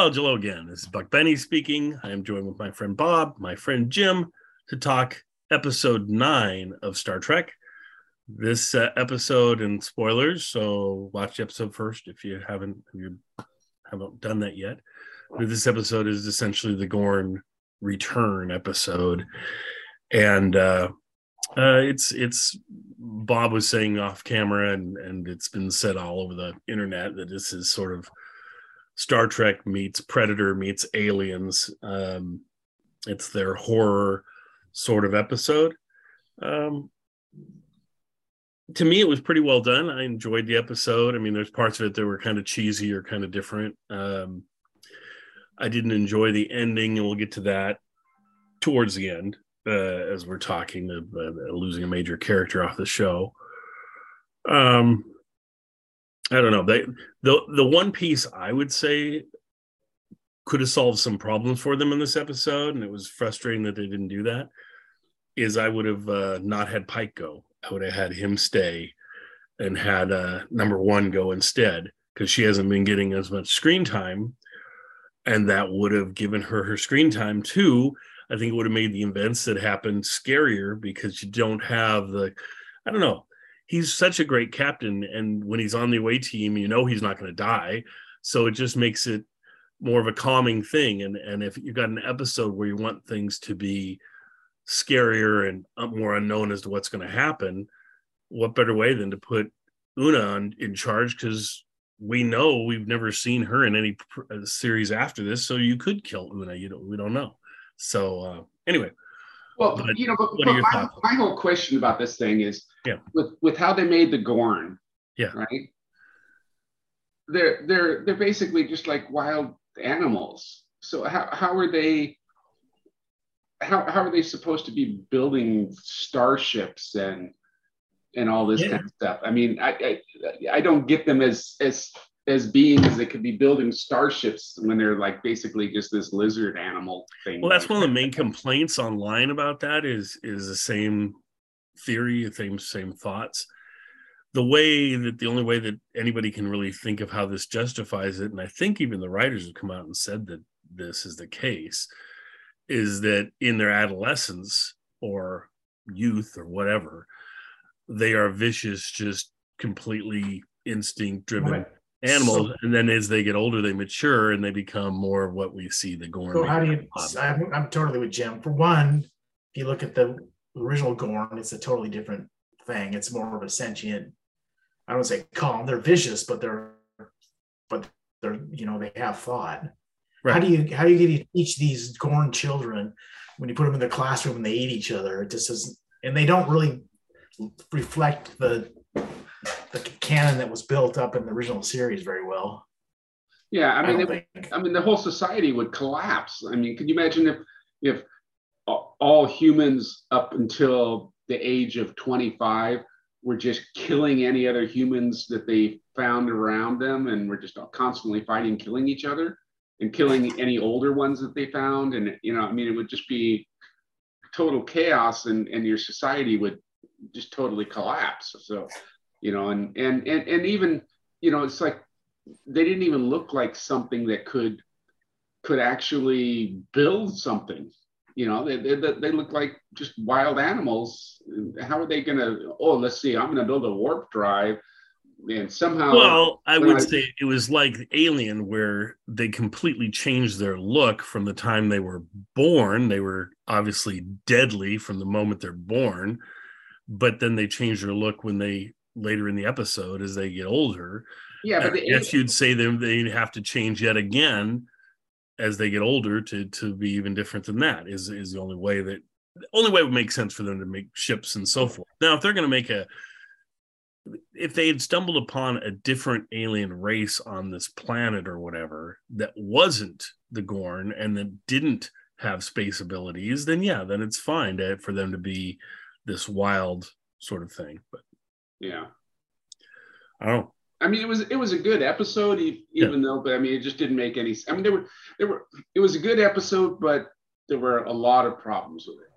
Well, hello again. This is Buck Benny speaking. I am joined with my friend Bob, my friend Jim, to talk episode nine of Star Trek. This uh, episode and spoilers, so watch the episode first if you haven't if you haven't done that yet. But this episode is essentially the Gorn return episode, and uh, uh, it's it's Bob was saying off camera, and and it's been said all over the internet that this is sort of Star Trek meets Predator meets Aliens. Um, it's their horror sort of episode. Um, to me, it was pretty well done. I enjoyed the episode. I mean, there's parts of it that were kind of cheesy or kind of different. Um, I didn't enjoy the ending, and we'll get to that towards the end uh, as we're talking of uh, losing a major character off the show. Um, I don't know. They, the the one piece I would say could have solved some problems for them in this episode, and it was frustrating that they didn't do that. Is I would have uh, not had Pike go. I would have had him stay, and had uh, number one go instead because she hasn't been getting as much screen time, and that would have given her her screen time too. I think it would have made the events that happened scarier because you don't have the, I don't know, he's such a great captain and when he's on the away team you know he's not going to die. So it just makes it more of a calming thing. And and if you've got an episode where you want things to be scarier and more unknown as to what's going to happen what better way than to put una on, in charge? Because we know we've never seen her in any pr- series after this so you could kill una you don't we don't know. So uh, anyway well, but you know, but, but my, my, whole question about this thing is, yeah. with with how they made the Gorn, yeah, right. They're they're they're basically just like wild animals. So how how are they? How how are they supposed to be building starships and and all this yeah. kind of stuff? I mean, I, I I don't get them as as as beings that could be building starships when they're like basically just this lizard animal thing. Well, that's one of the main complaints online about that is is the same theory, the same same thoughts. The way that the only way that anybody can really think of how this justifies it, and I think even the writers have come out and said that this is the case, is that in their adolescence or youth or whatever, they are vicious, just completely instinct driven right animals so, and then as they get older they mature and they become more of what we see the gorn so how do you I'm, I'm, totally with jim. For one if you look at the original gorn it's a totally different thing. It's more of a sentient i don't say calm they're vicious but they're but they're you know they have thought. Right. how do you how do you get to teach these gorn children when you put them in the classroom and they eat each other? It just is and they don't really reflect the the canon that was built up in the original series very well. Yeah, I mean, I, it, I mean, the whole society would collapse. I mean, can you imagine if if all humans up until the age of 25 were just killing any other humans that they found around them and were just constantly fighting, killing each other and killing any older ones that they found. And, you know, I mean, it would just be total chaos and, and your society would just totally collapse. So you know, and and and and even you know, it's like they didn't even look like something that could could actually build something. You know, they, they, they look like just wild animals. How are they going to? Oh, let's see. I'm going to build a warp drive, and somehow. Well, I would I, say it was like Alien, where they completely changed their look from the time they were born. They were obviously deadly from the moment they're born, but then they changed their look when they later in the episode as they get older. Yeah, but uh, I guess you'd say them they have to change yet again as they get older to to be even different than that. Is is the only way that the only way it would make sense for them to make ships and so forth. Now, if they're going to make a if they had stumbled upon a different alien race on this planet or whatever that wasn't the Gorn and that didn't have space abilities, then yeah, then it's fine to, for them to be this wild sort of thing. But Yeah. Oh. I mean, it was it was a good episode, even though, but I mean, it just didn't make any. I mean, there were there were it was a good episode, but there were a lot of problems with it.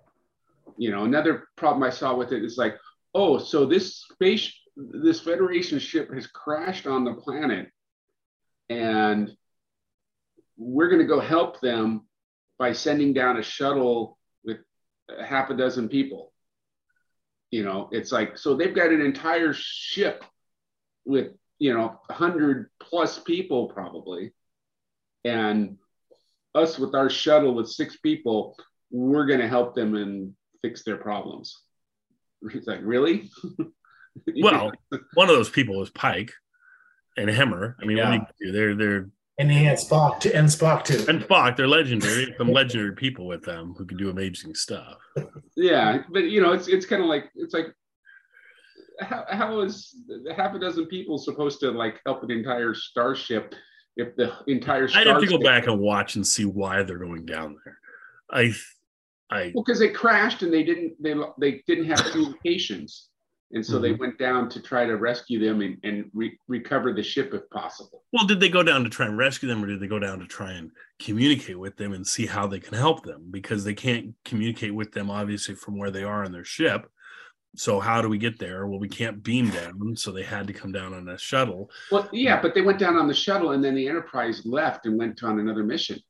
You know, another problem I saw with it is like, oh, so this space this Federation ship has crashed on the planet, and we're going to go help them by sending down a shuttle with half a dozen people. You know, it's like so they've got an entire ship with you know 100 plus people probably and us with our shuttle with six people we're going to help them and fix their problems it's like really Well, one of those people is Pike and Hemmer. I mean, what do you do? They're they're And he had Spock to and Spock too. and Spock. They're legendary. Some legendary people with them who can do amazing stuff. yeah but you know it's it's kind of like it's like how, how is half a dozen people supposed to like help an entire starship if the entire I'd have to go back and watch and see why they're going down there. I, I Well, because they crashed and they didn't they they didn't have communications, and so they Mm-hmm. went down to try to rescue them and, and re- recover the ship if possible. well, did they go down to try and rescue them, or did they go down to try and communicate with them and see how they can help them? Because they can't communicate with them obviously from where they are in their ship. So how do we get there? Well, we can't beam down, so they had to come down on a shuttle. Well, yeah, but they went down on the shuttle, and then the Enterprise left and went on another mission.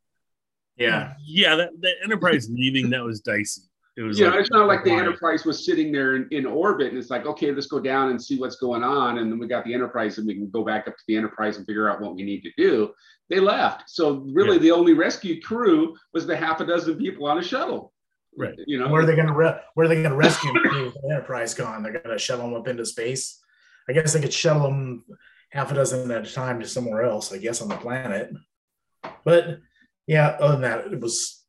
Yeah. Yeah, that the Enterprise leaving that was dicey. It was You know, like, it's not like the why? Enterprise was sitting there in, in orbit, and it's like, okay, let's go down and see what's going on, and then we got the Enterprise, and we can go back up to the Enterprise and figure out what we need to do. They left, so really, Yeah. the only rescue crew was the half a dozen people on a shuttle. Right. You know, Where are they going to re- where are they going to rescue him the Enterprise gone? They're going to shuttle them up into space. I guess they could shuttle them half a dozen at a time to somewhere else. I guess on the planet. But yeah, other than that, it was.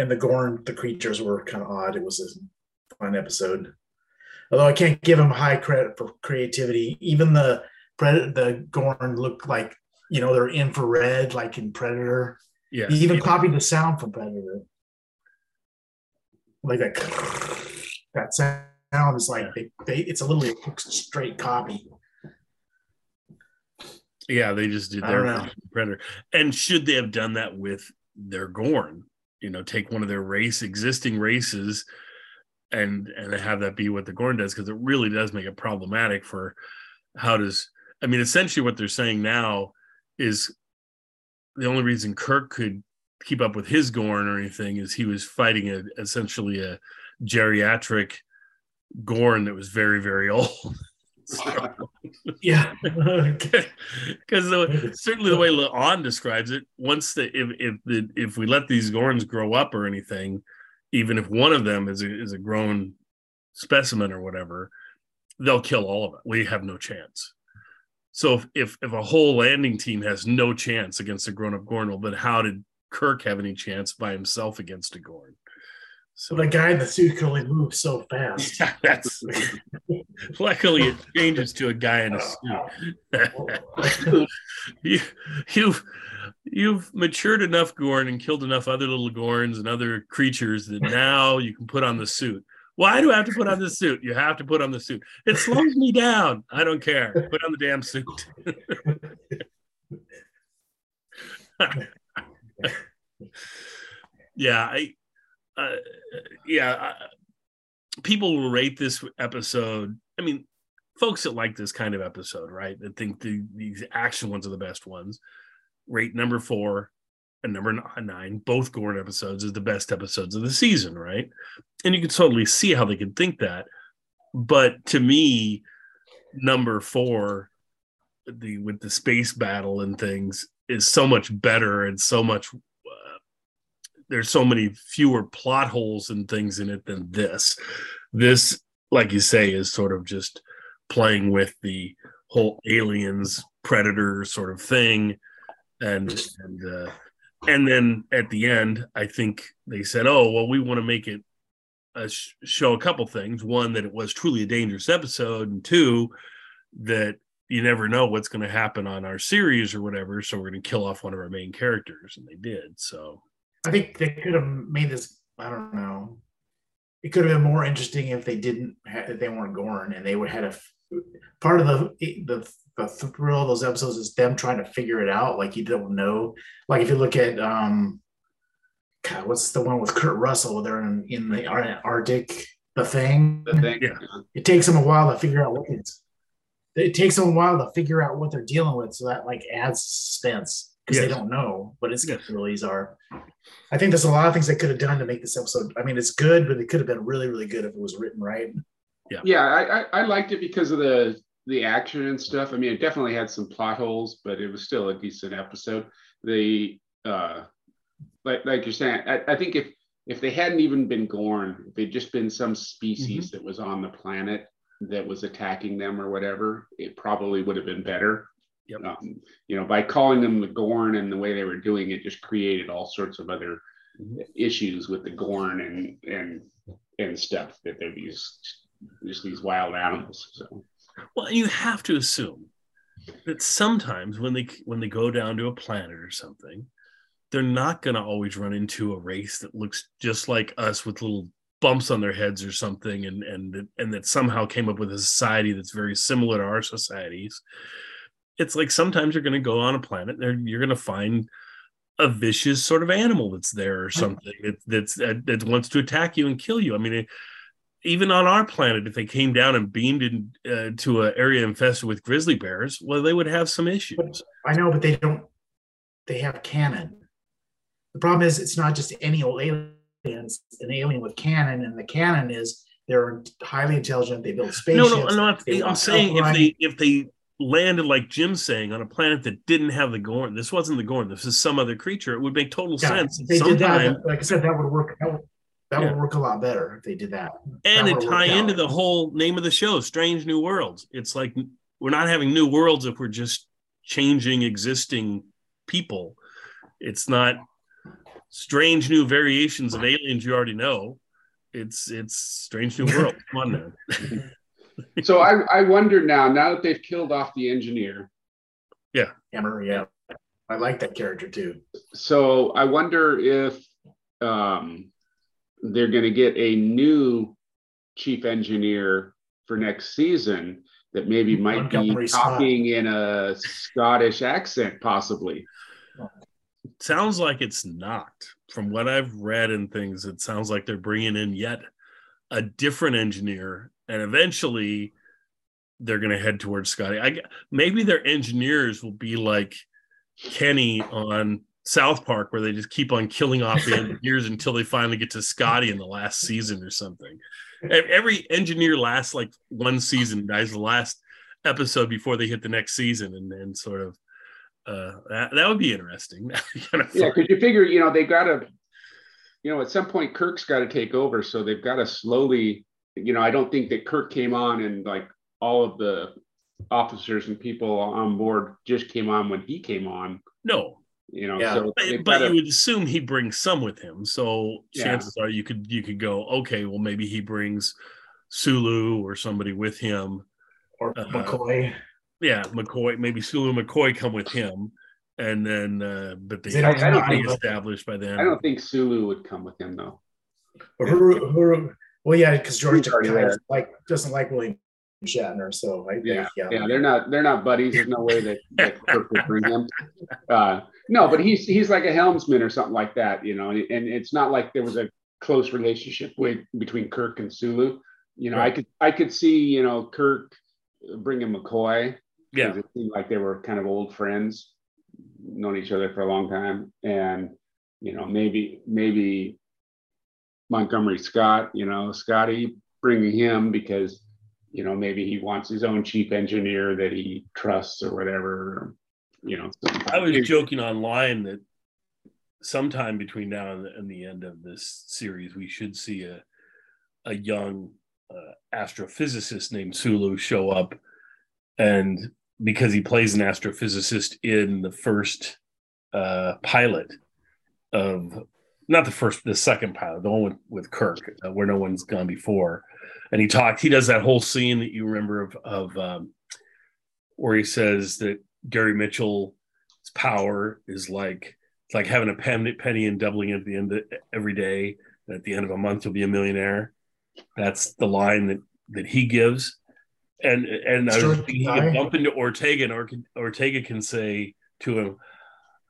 And the Gorn, the creatures were kind of odd. It was a fun episode. Although I can't give him high credit for creativity. Even the pred- the Gorn looked like you know they're infrared, like in Predator. yeah. He even copied the sound from Predator. Like that, that sound is like they, they, it's a little straight copy. Yeah, they just did their don't know. version of Predator. And should they have done that with their Gorn? You know, take one of their race existing races and and have that be what the Gorn does, because it really does make it problematic for how does I mean essentially what they're saying now is the only reason Kirk could keep up with his Gorn or anything is he was fighting a essentially a geriatric Gorn that was very, very old. Yeah. because certainly the way La'an describes it, once the if if the if we let these Gorns grow up or anything, even if one of them is a is a grown specimen or whatever, they'll kill all of it. We have no chance. So if if, if a whole landing team has no chance against a grown up Gorn, well, then how did Kirk have any chance by himself against a Gorn? So the guy in the suit can only move so fast. yeah, that's luckily it changes to a guy in a suit. you, you've you've matured enough Gorn and killed enough other little Gorns and other creatures that now you can put on the suit. Why do I have to put on the suit? You have to put on the suit. It slows me down. I don't care. Put on the damn suit. yeah, I, uh, yeah, I, people will rate this episode. I mean, folks that like this kind of episode, right? That think the, these action ones are the best ones. Rate number four and number nine, both Gorn episodes, is the best episodes of the season, right? And you can totally see how they could think that. But to me, number four, the with the space battle and things, is so much better and so much. There's so many fewer plot holes and things in it than this. This, like you say, is sort of just playing with the whole aliens predator sort of thing and and uh, and then at the end i think they said oh well we want to make it uh, sh- show a couple things. One, that it was truly a dangerous episode, and two, that you never know what's going to happen on our series or whatever. So we're going to kill off one of our main characters, and they did. So I think they could have made this. I don't know. It could have been more interesting if they didn't. If they weren't Gorn, and they would had a part of the the the thrill of those episodes is them trying to figure it out. Like you don't know. Like if you look at um, God, what's the one with Kurt Russell? They're in, in the Arctic. The thing. The thing. Yeah. It takes them a while to figure out what it's. It takes them a while to figure out what they're dealing with, so that like adds suspense because Yes. they don't know what its Yes. capabilities are. I think there's a lot of things they could have done to make this episode. I mean, it's good, but it could have been really, really good if it was written right. Yeah, I, I, I liked it because of the the action and stuff. I mean, it definitely had some plot holes, but it was still a decent episode. The uh, like like you're saying, I, I think if if they hadn't even been Gorn, if they'd just been some species that was on the planet that was attacking them or whatever, it probably would have been better. Yep. Um, you know, by calling them the Gorn and the way they were doing it, just created all sorts of other Mhm. issues with the Gorn and and and stuff that they're these just these wild animals. So Well, you have to assume that sometimes when they when they go down to a planet or something, they're not going to always run into a race that looks just like us with little bumps on their heads or something, and and and that somehow came up with a society that's very similar to our societies. It's like sometimes you're going to go on a planet, and you're going to find a vicious sort of animal that's there or something that, that's that, that wants to attack you and kill you. I mean. It, even on our planet, if they came down and beamed in, uh, to an area infested with grizzly bears, well, they would have some issues. I know, but they don't. They have cannon. The problem is, it's not just any old alien. It's an alien with cannon, and the cannon is they're highly intelligent. They build spaceships. no, no. I'm, they I'm saying if they if they landed like Jim's saying on a planet that didn't have the Gorn, this wasn't the Gorn. This is some other creature. It would make total Yeah, sense. they did that. Like I said, that would work. That would, that Yeah. would work a lot better if they did that. and that it tie into out. the whole name of the show, Strange New Worlds. It's like we're not having new worlds if we're just changing existing people. It's not strange new variations of aliens you already know. It's it's strange new world. Come on now. so I, I wonder now, now that they've killed off the engineer, Yeah. Hemmer, yeah. I like that character too. so I wonder if um, they're going to get a new chief engineer for next season that maybe might be Montgomery Scott. talking in a Scottish accent, possibly. sounds like it's not. From what I've read and things, it sounds like they're bringing in yet a different engineer, and eventually they're going to head towards Scotty. I maybe their engineers will be like Kenny on South Park, where they just keep on killing off the engineers until they finally get to Scotty in the last season or something. Every engineer lasts like one season, dies the last episode before they hit the next season, and then sort of uh, that, that would be interesting. Kind of Yeah, because you figure, you know, they got to, you know, at some point Kirk's got to take over, so they've got to slowly, you know, I don't think that Kirk came on and like all of the officers and people on board just came on when he came on, No, you know. Yeah. So but, but gotta- you would assume he brings some with him. So Yeah. chances are you could you could go, okay, well maybe he brings Sulu or somebody with him. Or Uh, McCoy. Yeah, McCoy, maybe Sulu and McCoy come with him, and then uh, but they They don't- I don't think- established by then. I don't think Sulu would come with him though. Or who, who, well, yeah, because George He's already Takei there. like doesn't like William Shatner, so I think Yeah, yeah, yeah, they're not they're not buddies. There's no way that, that Kirk would bring him. Uh, no, but he's he's like a helmsman or something like that, you know. And, and it's not like there was a close relationship with between Kirk and Sulu. You know, I could I could see you know Kirk bringing McCoy. Yeah, it seemed like they were kind of old friends, known each other for a long time, and you know maybe maybe Montgomery Scott, you know Scotty bringing him because you know maybe he wants his own chief engineer that he trusts or whatever, you know. I was joking online that sometime between now and the, end of this series, we should see a a young uh, astrophysicist named Sulu show up, and because he plays an astrophysicist in the first uh, pilot of not the first, the second pilot, the one with with Kirk, uh, where no one's gone before, and he talked. He does that whole scene that you remember of of um, where he says that Gary Mitchell's power is like it's like having a penny, penny and doubling it at the end of every day. And at the end of a month, you'll be a millionaire. That's the line that that he gives. And and I was thinking could bump into Ortega, and or, Ortega can say to him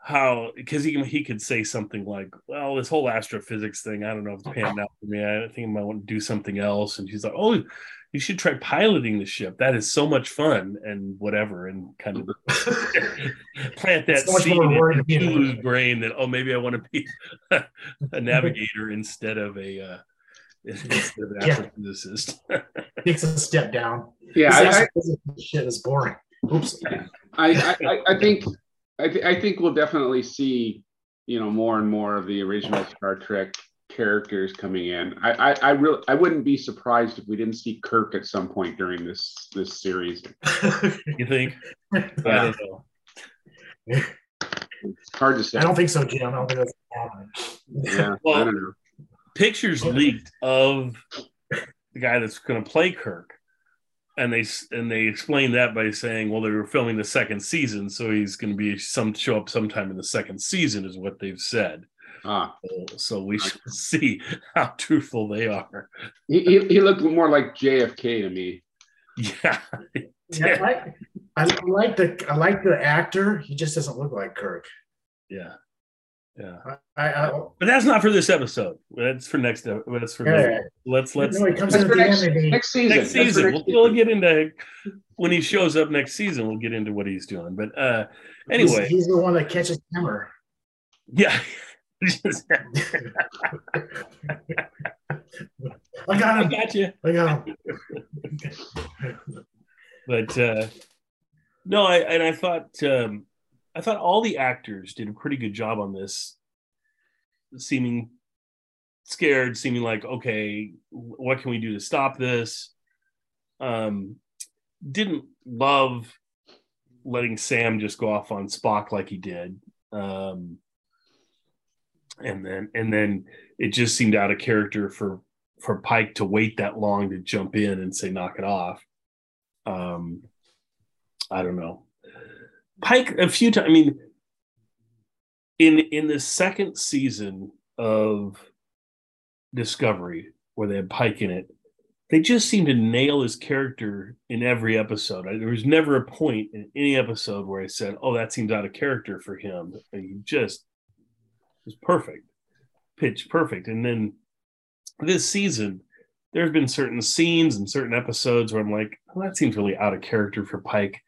how because he he could say something like, "Well, this whole astrophysics thing, I don't know if it's panning out for me. I think I might want to do something else." And she's like, "Oh, you should try piloting the ship. That is so much fun and whatever, and kind of plant that so seed in Sulu's brain that oh maybe I want to be a navigator instead of a uh, instead of an yeah. astrophysicist. Takes a step down. Yeah, I, I, shit is boring. Oops. I, I, I think I, th- I think we'll definitely see you know more and more of the original Star Trek characters coming in. I, I, I really, I wouldn't be surprised if we didn't see Kirk at some point during this this series. you think? Yeah. I don't know. It's hard to say. I don't think so, Jim. I don't think that's happening. Yeah, well, I don't know. Pictures leaked of the guy that's going to play Kirk, and they and they explained that by saying, well, they were filming the second season, so he's going to be some show up sometime in the second season, is what they've said. Ah. So, so we should see how truthful they are. He, he, he looked more like JFK to me. Yeah. yeah I, like, I like the I like the actor. He just doesn't look like Kirk. Yeah. Yeah. I, I, but that's not for this episode. That's for next. That's for yeah, next. let's let's. No, comes in next, next, season. Next season. Next we'll, we'll, get into when he shows up next season. We'll get into what he's doing. But uh anyway, he's, he's the one that catches Hemmer. Yeah. I got him. I got you. I got him. but uh, no, I and I thought um, I thought all the actors did a pretty good job on this, seeming scared, seeming like okay, what can we do to stop this? Um, didn't love letting Sam just go off on Spock like he did. Um, and then and then it just seemed out of character for for Pike to wait that long to jump in and say knock it off. Um, I don't know. Pike a few times. I mean, in in the second season of Discovery, where they had Pike in it, they just seemed to nail his character in every episode. I, there was never a point in any episode where I said, "Oh, that seems out of character for him." And he just was perfect, pitch perfect. And then this season, there's been certain scenes and certain episodes where I'm like, well, that seems really out of character for Pike.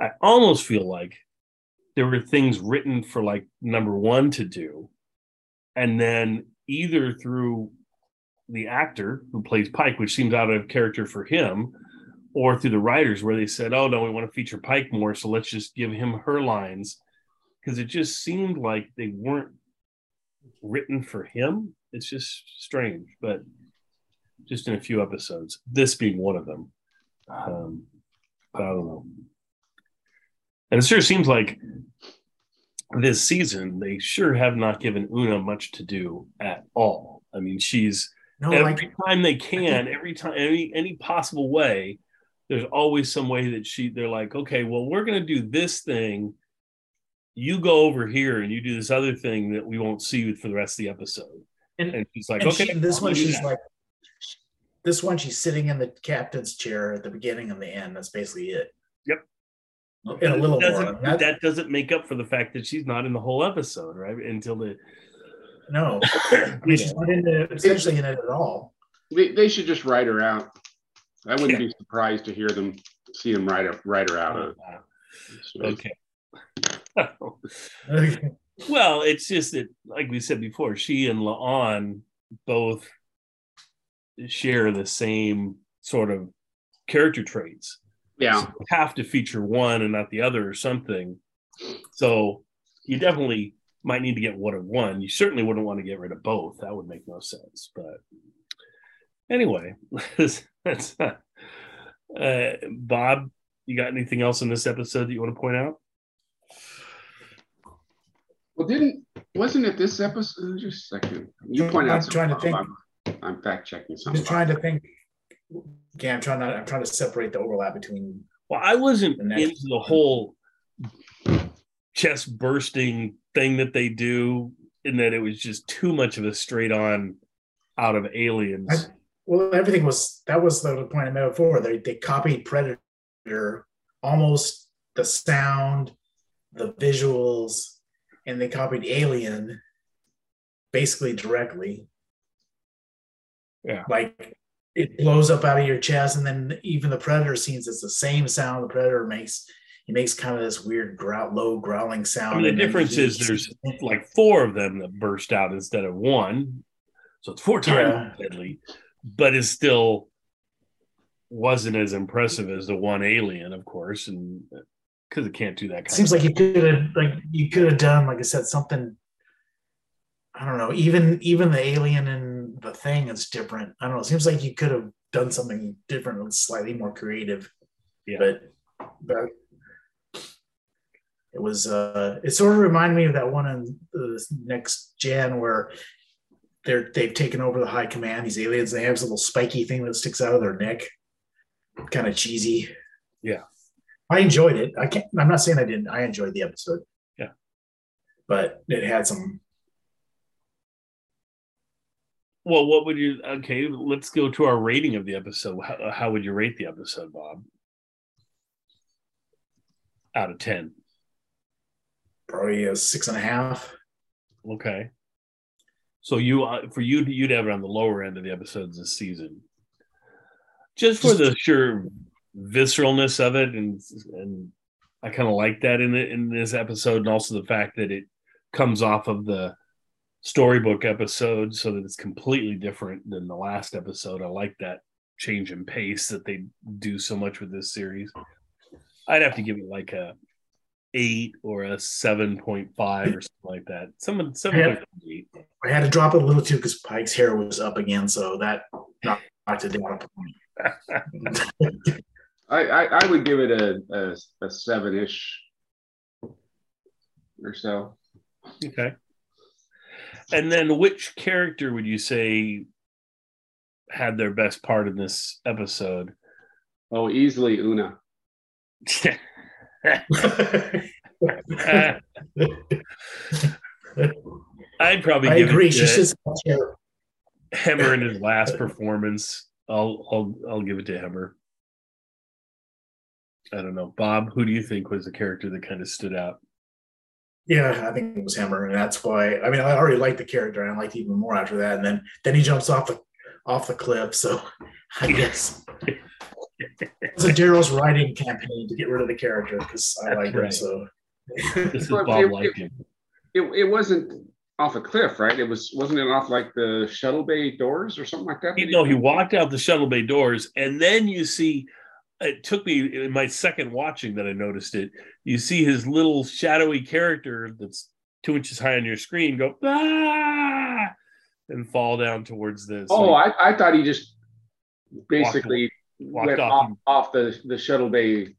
I almost feel like there were things written for like number one to do. And then either through the actor who plays Pike, which seems out of character for him, or through the writers where they said, oh, no, we want to feature Pike more. So let's just give him her lines. Because it just seemed like they weren't written for him. It's just strange, but just in a few episodes, this being one of them. Um, but I don't know. And it sure seems like this season they sure have not given Una much to do at all. I mean, she's no, every like, time they can, every time any any possible way, there's always some way that she they're like, okay, well, we're gonna do this thing you go over here and you do this other thing that we won't see for the rest of the episode. And, and she's like, okay, she, this one she's that. like, this one she's sitting in the captain's chair at the beginning and the end. That's basically it. Yep. In a little more. That, that doesn't make up for the fact that she's not in the whole episode, right? Until the no, I mean she's not in the essentially in it at all. They, they should just write her out. I wouldn't yeah. be surprised to hear them see them write, a, write her out. Oh, wow. Okay. well, it's just that, like we said before, she and La'an both share the same sort of character traits. Yeah. So have to feature one and not the other or something. So you definitely might need to get one of one. You certainly wouldn't want to get rid of both. That would make no sense. But anyway, that's, uh, Bob, you got anything else in this episode that you want to point out? Well, didn't wasn't it this episode? Just a second. You I'm point out. trying to something, think. I'm, I'm fact checking something. just trying to think. Yeah, I'm trying to. I'm trying to separate the overlap between. Well, I wasn't The next- into the whole chest bursting thing that they do, in that it was just too much of a straight on out of aliens. Well, everything was that was the point I made before. They they copied Predator, almost the sound, the visuals, and they copied Alien, basically directly. Yeah. like it blows up out of your chest, and then even the Predator scenes, it's the same sound the Predator makes. He makes kind of this weird growl, low growling sound. I mean, the difference he- is there's like four of them that burst out instead of one, so it's four times deadly, but it still wasn't as impressive as the one alien, of course, and uh, because it can't do that. Kind seems of like you could have like you could have done like I said something. I don't know. Even even the alien and the thing is different. I don't know. It seems like you could have done something different and slightly more creative. Yeah. But but it was uh it sort of reminded me of that one in the next gen where they're they've taken over the high command. These aliens they have this little spiky thing that sticks out of their neck. Kind of cheesy. Yeah. I enjoyed it. I can't. I'm not saying I didn't. I enjoyed the episode. Yeah. but it had some. Well, what would you? Okay, let's go to our rating of the episode. How, how would you rate the episode, Bob? Out of ten. Probably a six and a half. Okay. So you, uh, for you, you'd have it on the lower end of the episodes this season, just for the sheer visceralness of it, and and I kind of like that in it in this episode, and also the fact that it comes off of the storybook episode, so that it's completely different than the last episode. I like that change in pace that they do so much with this series. I'd have to give it like a eight or a seven point five or something like that. Someone seven point eight. I had to drop it a little too because Pike's hair was up again, so that knocked it down a point. I, I, I would give it a, a, a seven ish or so. Okay. And then which character would you say had their best part in this episode? Oh, easily Una. I'd probably I give agree. it She to should. Hemmer in his last performance. I'll I'll I'll give it to Hemmer. I don't know. Bob, who do you think was the character that kind of stood out? Yeah, I think it was Hemmer, and that's why. I mean, I already liked the character, and I liked even more after that. And then then he jumps off the off the cliff. So I guess it's a Daryl's writing campaign to get rid of the character because I That's like him. So This is Bob it- liking. It, it wasn't off a cliff, right? It was wasn't it off like the shuttle bay doors or something like that? You know, he walked out the shuttle bay doors, and then you see. It took me in my second watching that I noticed it. You see his little shadowy character that's two inches high on your screen go ah, and fall down towards this. Oh, I, I thought he just basically walked went off off, off the, the shuttle bay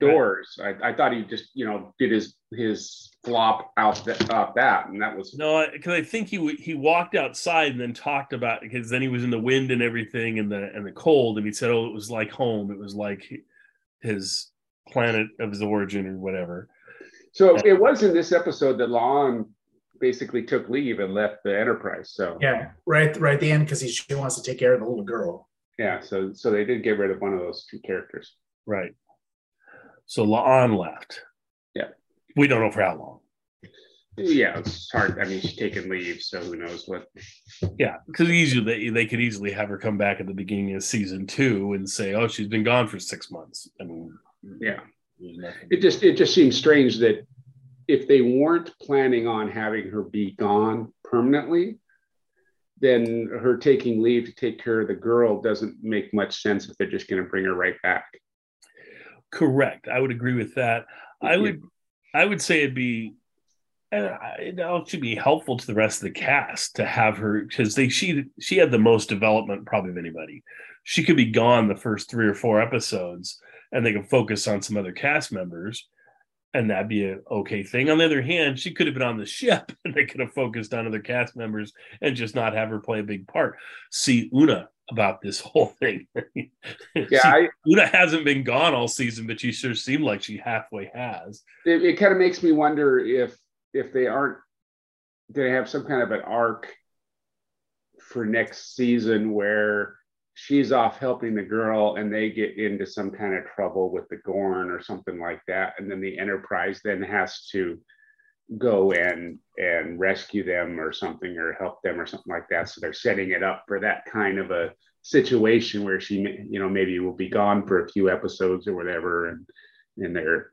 doors. I, I thought he just, you know, did his his flop out that off that, and that was No, because I think he he walked outside and then talked about because then he was in the wind and everything and the and the cold and he said, "Oh, it was like home. It was like his planet of his origin or whatever." so. It was in this episode that La'an basically took leave and left the Enterprise. So yeah, right, right at the end because he she wants to take care of the little girl. yeah, so so they did get rid of one of those two characters. Right. So La'an left. Yeah. We don't know for how long. Yeah, it's hard. I mean, she's taking leave, so who knows what? Yeah, because easily they, they could easily have her come back at the beginning of season two and say, "Oh, she's been gone for six months." I mean, Yeah. It just it just seems strange that if they weren't planning on having her be gone permanently, then her taking leave to take care of the girl doesn't make much sense if they're just going to bring her right back. Correct. I would agree with that. I Yeah. would, I would say it'd be, uh, it should be helpful to the rest of the cast to have her because they she she had the most development probably of anybody. She could be gone the first three or four episodes, and they can focus on some other cast members, and that'd be an okay thing. On the other hand, she could have been on the ship and they could have focused on other cast members and just not have her play a big part. See Una about this whole thing. Yeah, See, I, Una hasn't been gone all season, but she sure seemed like she halfway has. it, it kind of makes me wonder if if they aren't they have some kind of an arc for next season where she's off helping the girl and they get into some kind of trouble with the Gorn or something like that and then the enterprise then has to go and and rescue them or something or help them or something like that so they're setting it up for that kind of a situation where she you know maybe will be gone for a few episodes or whatever and and they're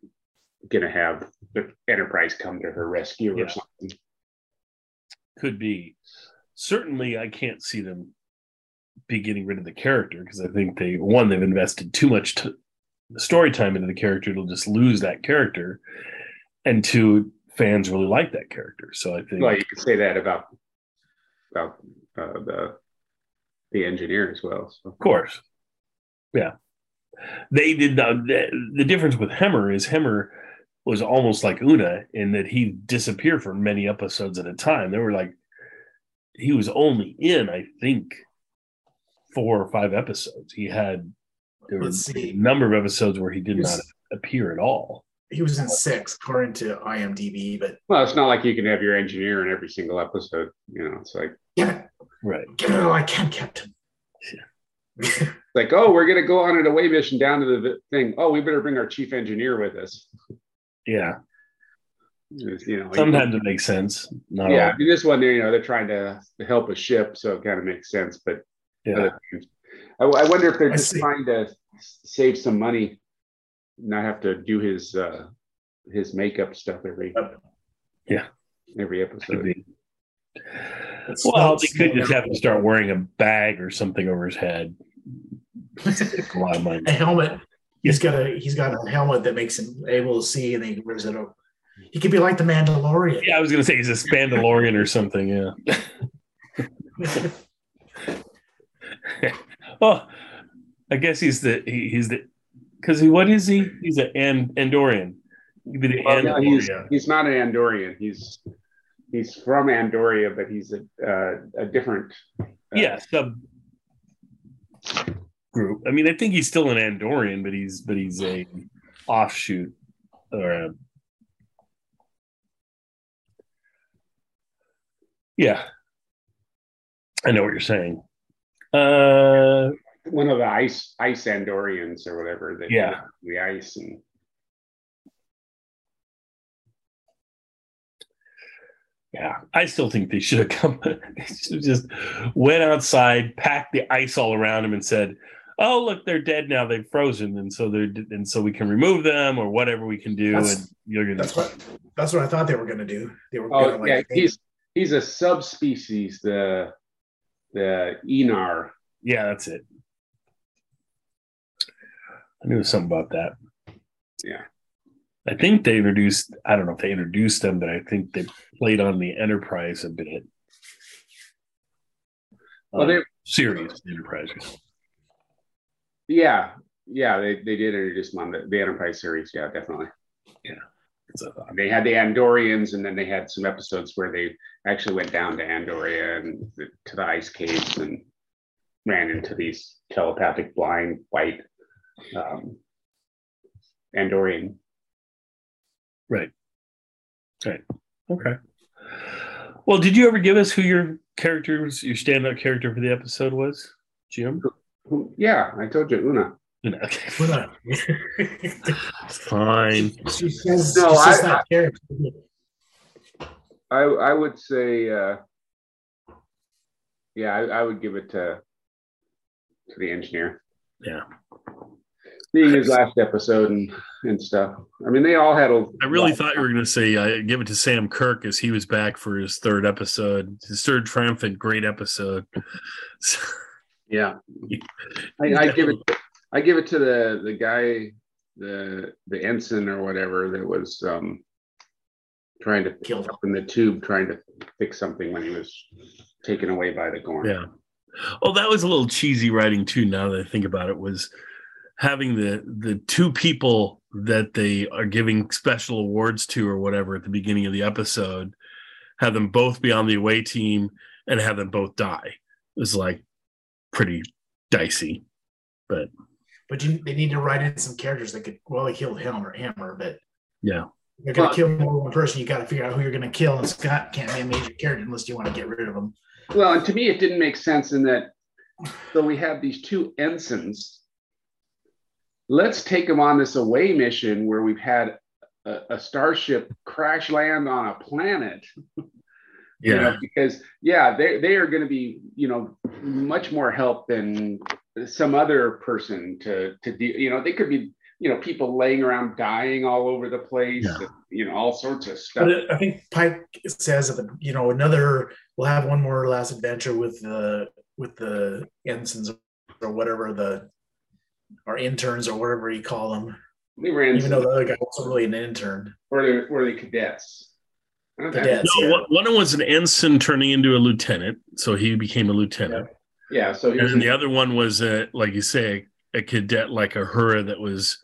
gonna have the enterprise come to her rescue Yeah. or something Could be. Certainly, I can't see them be getting rid of the character because I think they one they've invested too much t- story time into the character. It'll just lose that character, and two fans really like that character. So I think well you could say that about about uh, the the engineer as well so Of course. Yeah. They did the, the the difference with Hemmer is Hemmer was almost like Una in that he disappeared for many episodes at a time. They were like he was only in, I think, four or five episodes. He had there were Let's a see. number of episodes where he did Yes. not appear at all. He was in six according to IMDb, but well it's not like you can have your engineer in every single episode you know it's like give it, Right. give it all I can, Captain. like oh we're gonna go on an away mission down to the thing oh we better bring our chief engineer with us Yeah. It's, you know Sometimes it makes sense. Not yeah, I all. mean, this one, you know, they're trying to help a ship, so it kind of makes sense. But Yeah. other I, I wonder if they're I just see. trying to save some money, not have to do his uh, his makeup stuff every Yeah. every episode. be. It's Well, not they could just have to start wearing a bag or something over his head. A lot of money. a helmet. He's got a he's got a helmet that makes him able to see, and he wears it. Over. He could be like the Mandalorian. Yeah, I was gonna say he's a Spandalorian or something. Yeah. oh, I guess he's the he, he's the because he what is he? He's an and Andorian. He'd Well, no, he's, he's not an Andorian. He's he's from Andoria, but he's a uh, a different. uh, Yeah, sub group. I mean, I think he's still an Andorian, but he's but he's a offshoot or a yeah. I know what you're saying. Uh, one of the ice ice Andorians or whatever. That Yeah. the ice and yeah, I still think they should have come. should have just went outside, packed the ice all around him, and said, "Oh, look, they're dead now. They've frozen, and so they're and so we can remove them or whatever we can do." That's- and you're gonna That's what that's what I thought they were gonna do. They were Oh, gonna like yeah, he's he's a subspecies, the the Aenar. Yeah, that's it. I knew something about that. Yeah. I think they introduced, I don't know if they introduced them, but I think they played on the Enterprise a bit. Well, Um, they series, the Enterprise. yeah yeah they, they did introduce them on the, the Enterprise series. Yeah, definitely. Thought, They had the Andorians, and then they had some episodes where they actually went down to Andoria and to the ice caves and ran into these telepathic blind white um, Andorian. Right. Right. Okay. Well, did you ever give us who your character was, your standout character for the episode was, Jim? Yeah, I told you, Una. Okay. Hold on. Fine. she says, No, she says I- that character. I I would say, uh, yeah, I, I would give it to to the engineer. Yeah. Being his last episode and and stuff. I mean, they all had a. I really thought you were going to say uh, give it to Sam Kirk as he was back for his third episode, his third triumphant great episode. Yeah, I, I give it. I give it to the the guy, the the ensign or whatever that was um trying to kill up in the tube, trying to fix something when he was taken away by the Gorn. yeah. Oh, that was a little cheesy writing too. Now that I think about it, was having the the two people that they are giving special awards to or whatever at the beginning of the episode have them both be on the away team and have them both die is like pretty dicey but But you, they need to write in some characters that could well they killed or Hemmer, but yeah you're gonna Well- kill more than one person. You got to figure out who you're gonna kill, and Scott can't be a major character unless you want to get rid of him. Well, and to me, it didn't make sense in that. So we have these two ensigns. Let's take them on this away mission where we've had a, a starship crash land on a planet. you yeah know, because yeah, they they are going to be you know much more help than some other person to to do. You know, they could be you know people laying around dying all over the place. Yeah. You know, all sorts of stuff. But it- I think Pike says that the, you know another we'll have one more last adventure with the with the ensigns or whatever the or interns or whatever you call them. They were in, Even though the other guy wasn't really an intern. were they were they cadets? I don't no, yeah. one- one was an ensign turning into a lieutenant so he became a lieutenant Yeah, so he and then in- the other one was a like you say a cadet like Uhura that was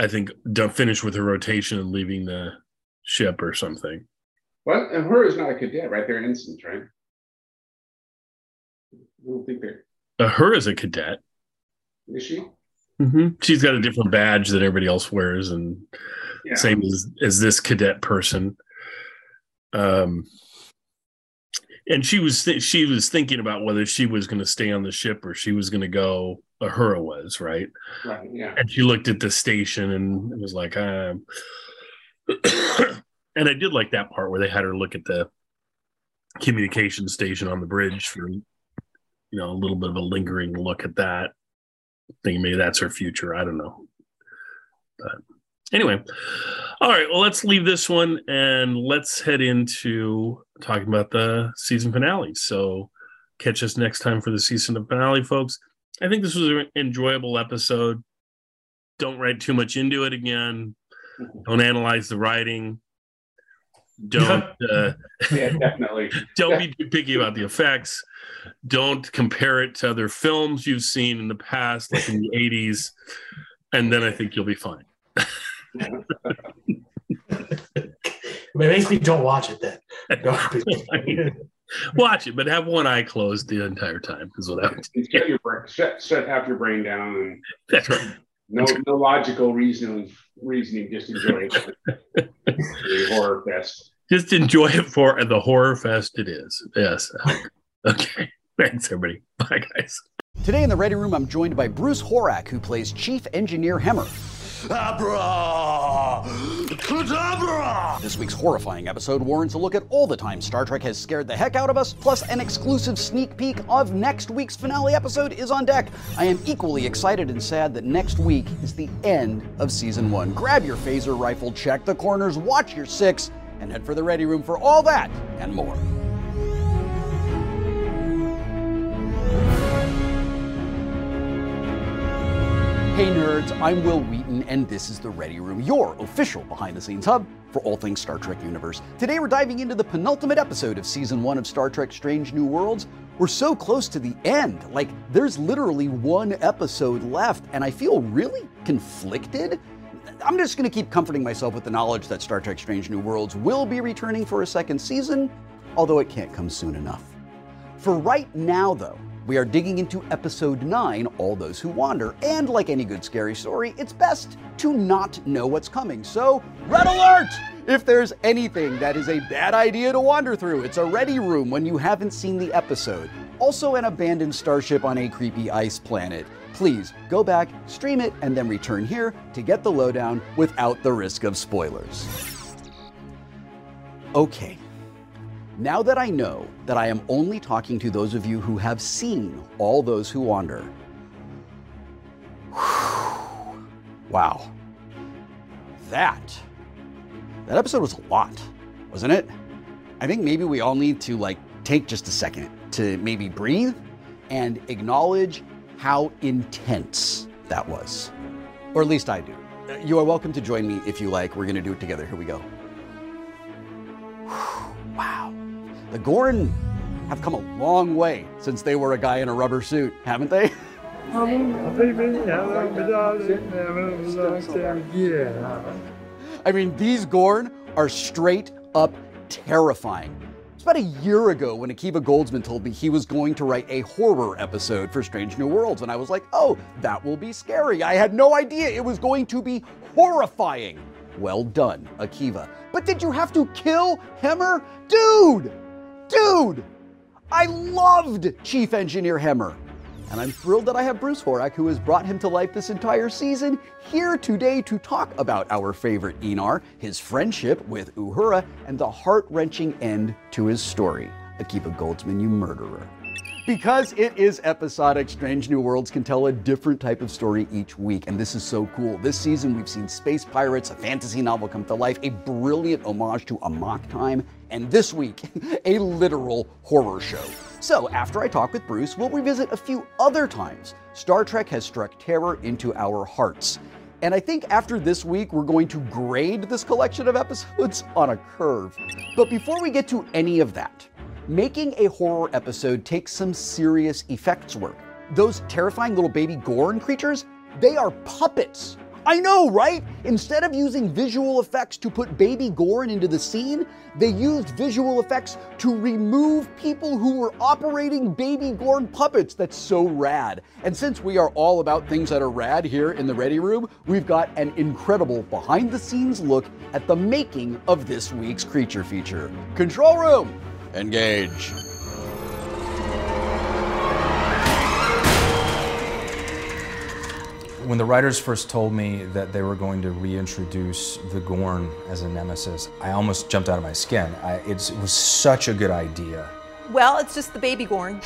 i think done finished with her rotation and leaving the ship or something What? And her is not a cadet, right? They're ensigns, right? I don't think they're. uh, her is a cadet Is she? hmm she's got a different badge that everybody else wears and Yeah. same as as this cadet person um and she was th- she was thinking about whether she was going to stay on the ship or she was going to go Uhura was right Right. Yeah. and she looked at the station and it was like um and i did like that part where they had her look at the communication station on the bridge for you know a little bit of a lingering look at that thinking maybe that's her future i don't know but anyway all right well let's leave this one and let's head into talking about the season finale so catch us next time for the season finale folks I think this was an enjoyable episode. Don't write too much into it again. Don't analyze the writing. Don't uh, Yeah, definitely. don't be too picky about the effects. Don't compare it to other films you've seen in the past, like in the '80s, and then I think you'll be fine. It makes me don't watch it then. Don't- Watch it, but have one eye closed the entire time. Is what I would. Shut your brain. Shut, shut half your brain down and That's right. no no logical reasoning. Reasoning. Just enjoy it. the horror fest. Just enjoy it for the horror fest it is. Yes. Okay. Thanks, everybody. Bye, guys. Today in the Ready Room, I'm joined by Bruce Horak, who plays Chief Engineer Hemmer. Abracadabra! This week's horrifying episode warrants a look at all the times Star Trek has scared the heck out of us, plus an exclusive sneak peek of next week's finale episode is on deck. I am equally excited and sad that next week is the end of season one. Grab your phaser rifle, check the corners, watch your six, and head for the Ready Room for all that and more. Hey nerds, I'm Wil Wheaton, and this is the Ready Room, your official behind the scenes hub for all things Star Trek universe. Today we're diving into the penultimate episode of season one of Star Trek Strange New Worlds. We're so close to the end. Like, there's literally one episode left, and I feel really conflicted. I'm just going to keep comforting myself with the knowledge that Star Trek Strange New Worlds will be returning for a second season, although it can't come soon enough. For right now, though, we are digging into episode 9, All Those Who Wander, and like any good scary story, it's best to not know what's coming. So, red alert! If there's anything that is a bad idea to wander through, it's a ready room when you haven't seen the episode. Also, an abandoned starship on a creepy ice planet. Please go back, stream it, and then return here to get the lowdown without the risk of spoilers. Okay. Now that I know that I am only talking to those of you who have seen all those who wander. wow. That. That episode was a lot, wasn't it? I think maybe we all need to like take just a second to maybe breathe and acknowledge how intense that was. Or at least I do. You are welcome to join me if you like. We're going to do it together. Here we go. The Gorn have come a long way since they were a guy in a rubber suit, haven't they? I mean, these Gorn are straight up terrifying. It's about a year ago when Akiva Goldsman told me he was going to write a horror episode for Strange New Worlds, and I was like, oh, that will be scary. I had no idea it was going to be horrifying. Well done, Akiva. But did you have to kill Hemmer? Dude! Dude! I loved Chief Engineer Hemmer. And I'm thrilled that I have Bruce Horak, who has brought him to life this entire season, here today to talk about our favorite Aenar, his friendship with Uhura, and the heart wrenching end to his story. Akiva Goldsman, you murderer. Because it is episodic, Strange New Worlds can tell a different type of story each week, and this is so cool. This season, we've seen space pirates, a fantasy novel come to life, a brilliant homage to Amok Time, and this week, a literal horror show. So, after I talk with Bruce, we'll revisit a few other times Star Trek has struck terror into our hearts. And I think after this week, we're going to grade this collection of episodes on a curve. But before we get to any of that, making a horror episode takes some serious effects work. Those terrifying little baby Gorn creatures, they are puppets. I know, right? Instead of using visual effects to put baby Gorn into the scene, they used visual effects to remove people who were operating baby Gorn puppets. That's so rad. And since we are all about things that are rad here in the Ready Room, we've got an incredible behind the scenes look at the making of this week's creature feature. Control Room, engage. When the writers first told me that they were going to reintroduce the Gorn as a nemesis, I almost jumped out of my skin. I, it's, it was such a good idea. Well, it's just the baby Gorn.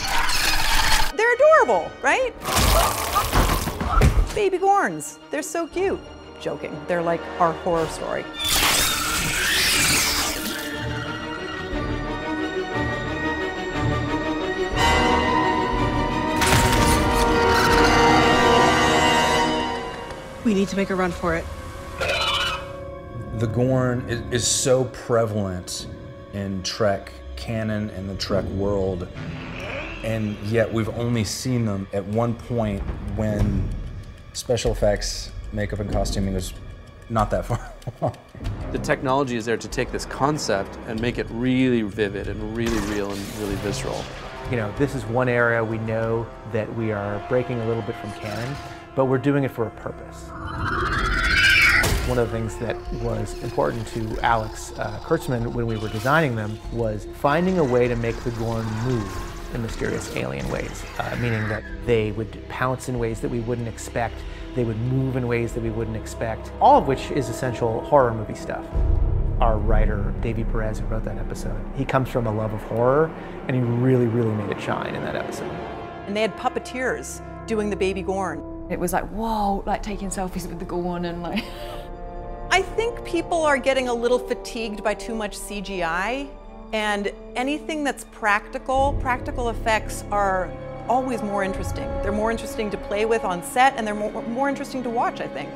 They're adorable, right? Baby Gorns. They're so cute. Joking. They're like our horror story. We need to make a run for it. The Gorn is, is so prevalent in Trek canon and the Trek world, and yet we've only seen them at one point when special effects, makeup, and costuming was not that far. The technology is there to take this concept and make it really vivid and really real and really visceral. You know, this is one area we know that we are breaking a little bit from canon, but we're doing it for a purpose. One of the things that was important to Alex uh, Kurtzman when we were designing them was finding a way to make the Gorn move in mysterious alien ways, uh, meaning that they would pounce in ways that we wouldn't expect, they would move in ways that we wouldn't expect, all of which is essential horror movie stuff. Our writer, Davy Perez, who wrote that episode, he comes from a love of horror, and he really, really made it shine in that episode. And they had puppeteers doing the baby Gorn. It was like, whoa, like taking selfies with the Gorn and like. I think people are getting a little fatigued by too much CGI, and anything that's practical, practical effects are always more interesting. They're more interesting to play with on set, and they're more, more interesting to watch, I think.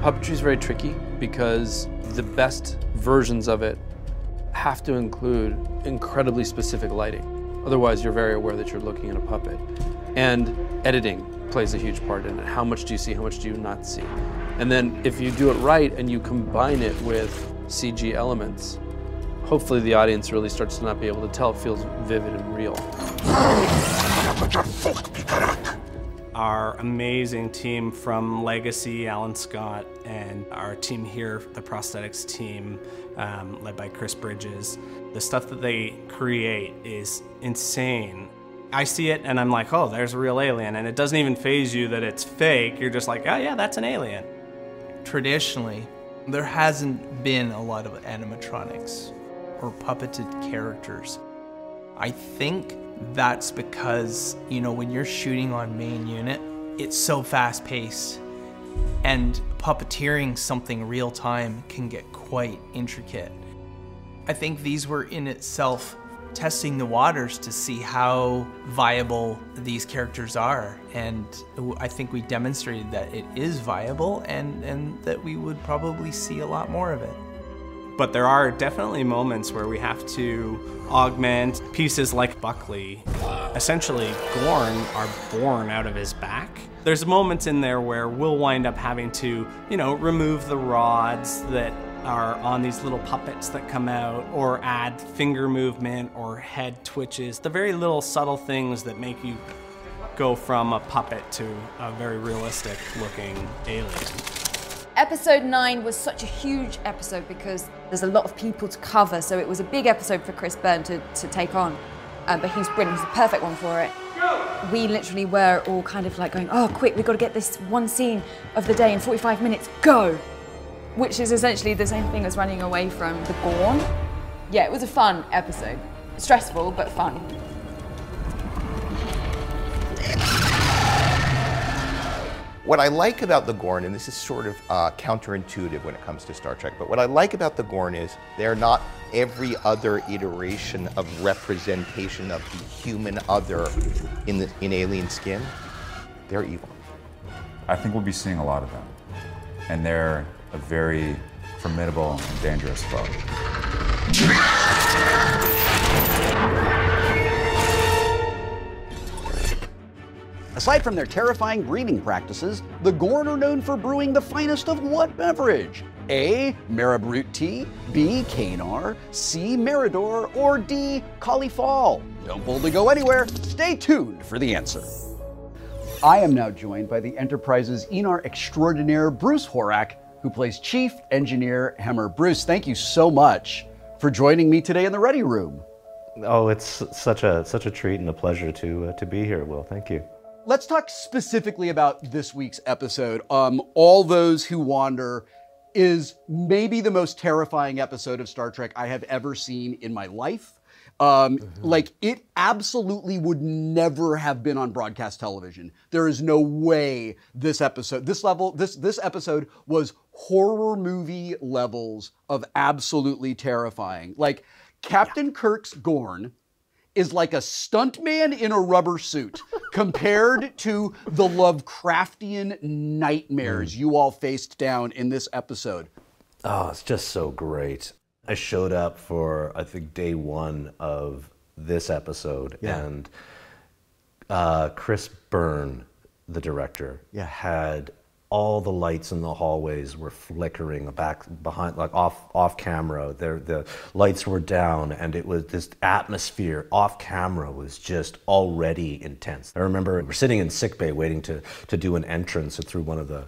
Puppetry is very tricky because the best versions of it have to include incredibly specific lighting. Otherwise, you're very aware that you're looking at a puppet. And editing plays a huge part in it. How much do you see? How much do you not see? And then if you do it right and you combine it with CG elements, hopefully the audience really starts to not be able to tell. It feels vivid and real. Our amazing team from Legacy, Alan Scott, and our team here, the prosthetics team, um, led by Chris Bridges. The stuff that they create is insane. I see it and I'm like, oh, there's a real alien. And it doesn't even phase you that it's fake. You're just like, oh, yeah, that's an alien. Traditionally, there hasn't been a lot of animatronics or puppeted characters. I think that's because, you know, when you're shooting on main unit, it's so fast paced. And puppeteering something real time can get quite intricate. I think these were in itself testing the waters to see how viable these characters are. And I think we demonstrated that it is viable and, and that we would probably see a lot more of it. But there are definitely moments where we have to augment pieces like Buckley. essentially Gorn are born out of his back. There's moments in there where we'll wind up having to, you know, remove the rods that are on these little puppets that come out, or add finger movement or head twitches. The very little subtle things that make you go from a puppet to a very realistic looking alien. Episode 9 was such a huge episode because there's a lot of people to cover, so it was a big episode for Chris Byrne to, to take on. Um, but he's brilliant, he's the perfect one for it. We literally were all kind of like going, oh, quick, we've got to get this one scene of the day in 45 minutes, go! Which is essentially the same thing as running away from the Gorn. Yeah, it was a fun episode. Stressful, but fun. What I like about the Gorn, and this is sort of uh, counterintuitive when it comes to Star Trek, but what I like about the Gorn is they're not every other iteration of representation of the human other in, the, in alien skin. They're evil. I think we'll be seeing a lot of them. And they're a very formidable and dangerous foe. Aside from their terrifying breeding practices, the Gorn are known for brewing the finest of what beverage? A. Marabrut tea, B. Kanar, C. Meridor, or D. Fall? Don't boldly go anywhere. Stay tuned for the answer. I am now joined by the Enterprise's Aenar extraordinaire Bruce Horak, who plays Chief Engineer Hemmer. Bruce, thank you so much for joining me today in the Ready Room. Oh, it's such a such a treat and a pleasure to uh, to be here. Wil, thank you. Let's talk specifically about this week's episode. Um, All Those Who Wander is maybe the most terrifying episode of Star Trek I have ever seen in my life. Um, mm-hmm. Like, it absolutely would never have been on broadcast television. There is no way this episode, this level, this this episode was horror movie levels of absolutely terrifying. Like Captain yeah. Kirk's Gorn is like a stuntman in a rubber suit compared to the Lovecraftian nightmares mm. you all faced down in this episode. Oh, it's just so great. I showed up for, I think, day one of this episode, yeah. and uh, Chris Byrne, the director, yeah. had all the lights in the hallways were flickering back behind like off off camera there the lights were down and it was this atmosphere off camera was just already intense i remember we were sitting in sick bay waiting to to do an entrance through one of the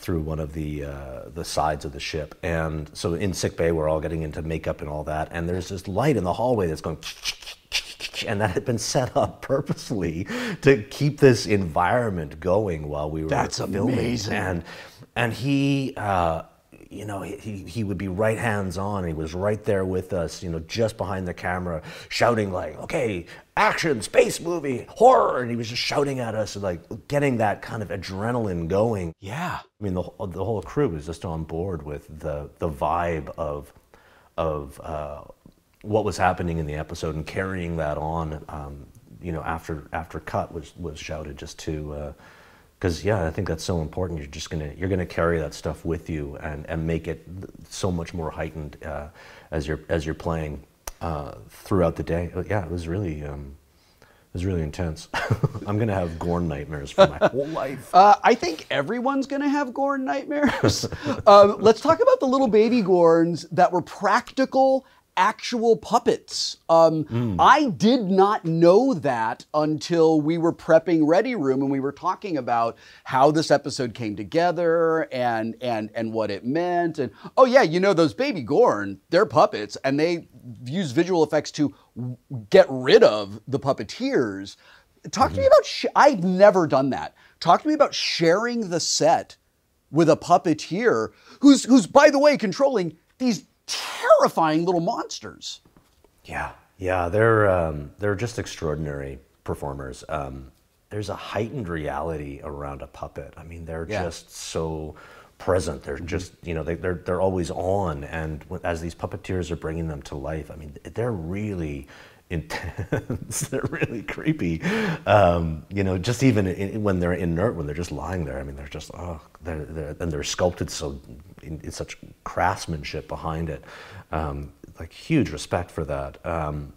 through one of the uh, the sides of the ship and so in sick bay we're all getting into makeup and all that and there's this light in the hallway that's going and that had been set up purposely to keep this environment going while we were That's filming. Amazing. And and he uh, you know, he, he would be right hands on. He was right there with us, you know, just behind the camera, shouting like, okay, action, space movie, horror. And he was just shouting at us, like getting that kind of adrenaline going. Yeah. I mean, the, the whole crew was just on board with the, the vibe of, of uh, what was happening in the episode and carrying that on, um, you know, after after cut was was shouted just to, because yeah, I think that's so important. You're just gonna you're gonna carry that stuff with you and and make it so much more heightened uh, as you're as you're playing uh, throughout the day. Yeah, it was really. Um, it was really intense. I'm gonna have Gorn nightmares for my whole life. Uh, I think everyone's gonna have Gorn nightmares. um, let's talk about the little baby Gorns that were practical actual puppets. Um, mm. I did not know that until we were prepping Ready Room and we were talking about how this episode came together and and and what it meant. And oh yeah, you know those baby Gorn, they're puppets, and they use visual effects to get rid of the puppeteers. Talk mm-hmm. to me mm-hmm. about. Sh- I've never done that. Talk to me about sharing the set with a puppeteer who's who's by the way controlling these terrifying little monsters. Yeah, yeah, they're um, they're just extraordinary performers. Um, there's a heightened reality around a puppet. I mean, they're yeah. just so present. They're mm-hmm. just you know they, they're they're always on, and as these puppeteers are bringing them to life, I mean, they're really intense. they're really creepy. Um, you know, just even in, when they're inert, when they're just lying there. I mean, they're just oh, they're, they're and they're sculpted so in, in such craftsmanship behind it. Um, like huge respect for that. Um,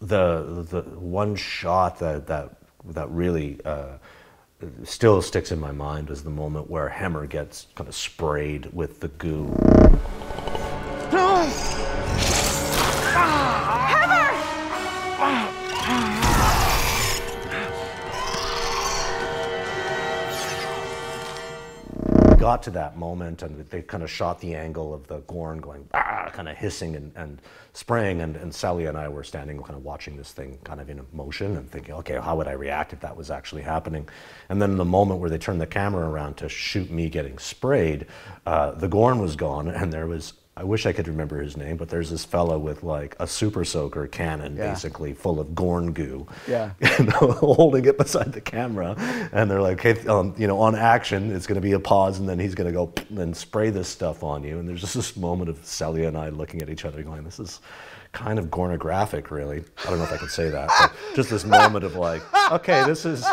the the one shot that that that really uh, still sticks in my mind is the moment where Hemmer gets kind of sprayed with the goo. Got to that moment and they kind of shot the angle of the Gorn going ah, kind of hissing and, and spraying and, and Celia and I were standing kind of watching this thing kind of in motion and thinking, okay, how would I react if that was actually happening? And then the moment where they turned the camera around to shoot me getting sprayed, uh, the Gorn was gone and there was I wish I could remember his name, but there's this fellow with like a super soaker cannon, Yeah. basically full of Gorn goo, Yeah. and holding it beside the camera. And they're like, hey, um, you know, on action, it's going to be a pause, and then he's going to go and spray this stuff on you. And there's just this moment of Celia and I looking at each other, going, this is kind of gornographic, really. I don't know if I could say that, but just this moment of like, okay, this is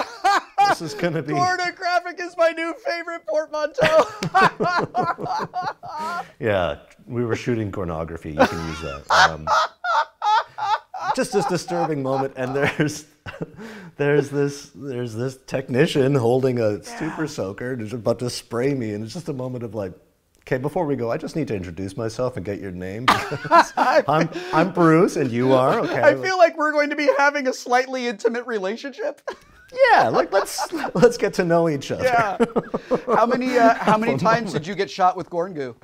this is going to be. Gornographic is my new favorite portmanteau. Yeah, we were shooting pornography. You can use that. Um, just this disturbing moment, and there's there's this there's this technician holding a super soaker and is about to spray me, and it's just a moment of like. Okay, before we go, I just need to introduce myself and get your name. I'm I'm Bruce, and you are okay. I feel like we're going to be having a slightly intimate relationship. yeah, like let's let's get to know each other. Yeah. How many uh, how many times did you get shot with Gorn goo?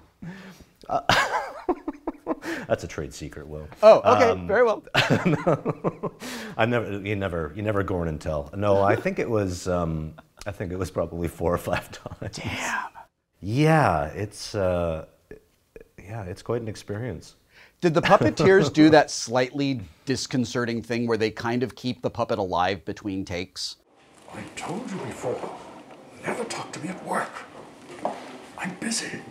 That's a trade secret, Wil. Oh, okay, very well. I never, you never, you never Gorn and tell. No, I think it was, um, I think it was probably four or five times. Damn. Yeah, it's, uh, yeah, it's quite an experience. Did the puppeteers do that slightly disconcerting thing where they kind of keep the puppet alive between takes? I told you before, never talk to me at work. I'm busy.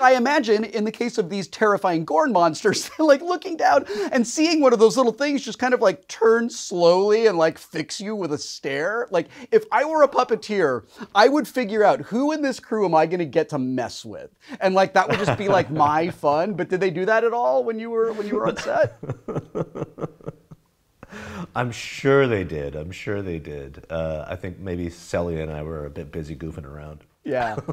I imagine in the case of these terrifying Gorn monsters, like looking down and seeing one of those little things just kind of like turn slowly and like fix you with a stare. Like if I were a puppeteer, I would figure out who in this crew am I going to get to mess with, and like that would just be like my fun. But did they do that at all when you were when you were on set? I'm sure they did. I'm sure they did. Uh, I think maybe Celia and I were a bit busy goofing around. Yeah.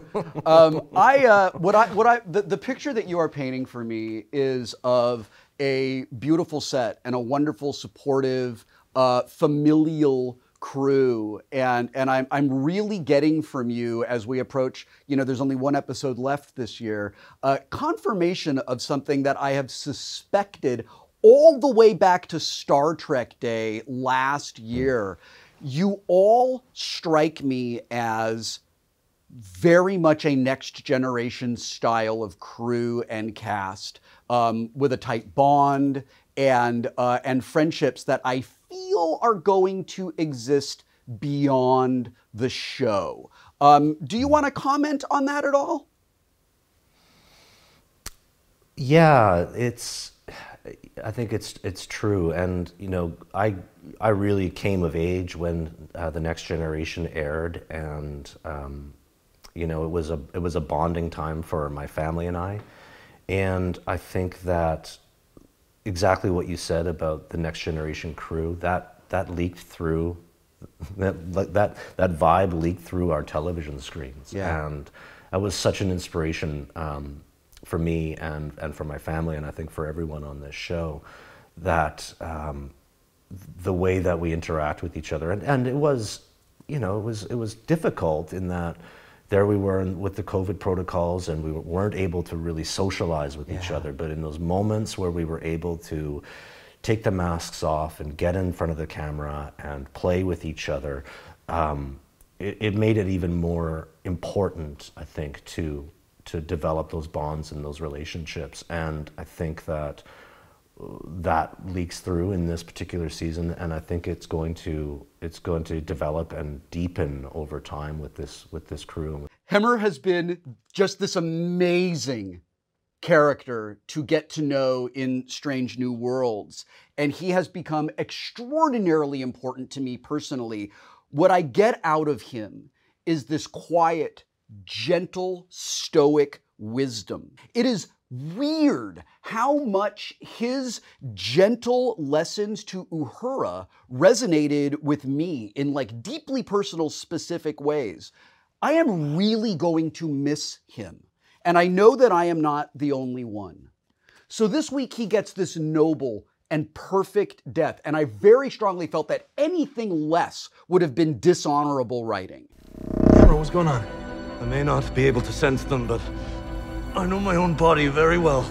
Um, I uh, what I what I the, the picture that you are painting for me is of a beautiful set and a wonderful, supportive, uh, familial crew and and I'm I'm really getting from you as we approach you know there's only one episode left this year uh, confirmation of something that I have suspected all the way back to Star Trek Day last year you all strike me as very much a next generation style of crew and cast um, with a tight bond and uh, and friendships that I feel are going to exist beyond the show. Um, do you want to comment on that at all? Yeah, it's. I think it's it's true, and you know, I I really came of age when uh, the Next Generation aired, and um, you know, it was a it was a bonding time for my family and I, and I think that exactly what you said about the Next Generation crew that that leaked through that that that vibe leaked through our television screens, Yeah. and that was such an inspiration um, for me and and for my family, and I think for everyone on this show, that um, the way that we interact with each other, and and it was, you know, it was it was difficult in that. There we were in, with the COVID protocols, and we weren't able to really socialize with each other. But in those moments where we were able to take the masks off and get in front of the camera and play with each other, um, it, it made it even more important, I think, to to develop those bonds and those relationships. And I think that that leaks through in this particular season, and I think it's going to it's going to develop and deepen over time with this with this crew. Hemmer has been just this amazing character to get to know in Strange New Worlds. And he has become extraordinarily important to me personally. What I get out of him is this quiet, gentle, stoic wisdom. It is weird how much his gentle lessons to Uhura resonated with me in like deeply personal, specific ways. I am really going to miss him. And I know that I am not the only one. So this week he gets this noble and perfect death. And I very strongly felt that anything less would have been dishonorable writing. What's going on? I may not be able to sense them, but I know my own body very well.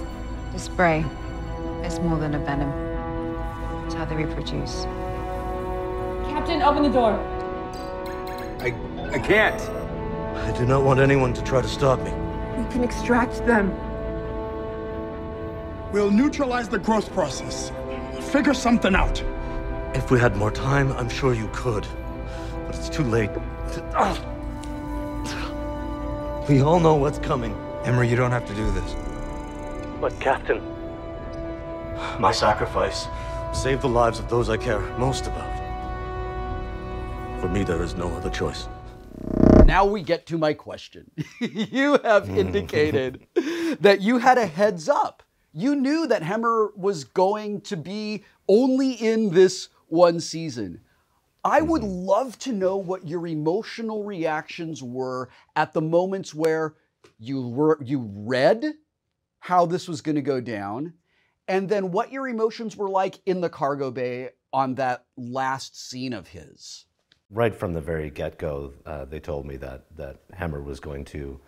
The spray is more than a venom. It's how they reproduce. Captain, open the door. I, I can't. I do not want anyone to try to stop me. We can extract them. We'll neutralize the growth process. Figure something out. If we had more time, I'm sure you could. But it's too late. We all know what's coming. Hemmer, you don't have to do this. But, Captain, my sacrifice saved the lives of those I care most about. For me, there is no other choice. Now we get to my question. you have mm. indicated that you had a heads up. You knew that Hemmer was going to be only in this one season. I would mm-hmm. love to know what your emotional reactions were at the moments where you were you read how this was going to go down and then what your emotions were like in the cargo bay on that last scene of his. Right from the very get-go, uh, they told me that that Hemmer was going to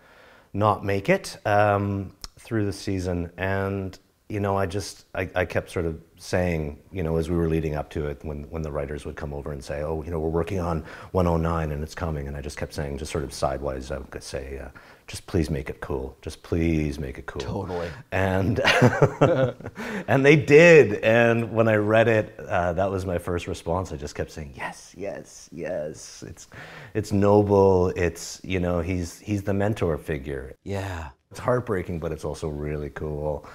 not make it um, through the season, and you know, I just I, I, kept sort of saying, you know, as we were leading up to it, when when the writers would come over and say, oh, you know, we're working on 109 and it's coming, and I just kept saying, just sort of sidewise, I would say, uh, just please make it cool, just please make it cool. Totally. And and they did, and when I read it, uh, that was my first response. I just kept saying, yes, yes, yes. It's it's noble. It's you know, he's he's the mentor figure. Yeah. It's heartbreaking, but it's also really cool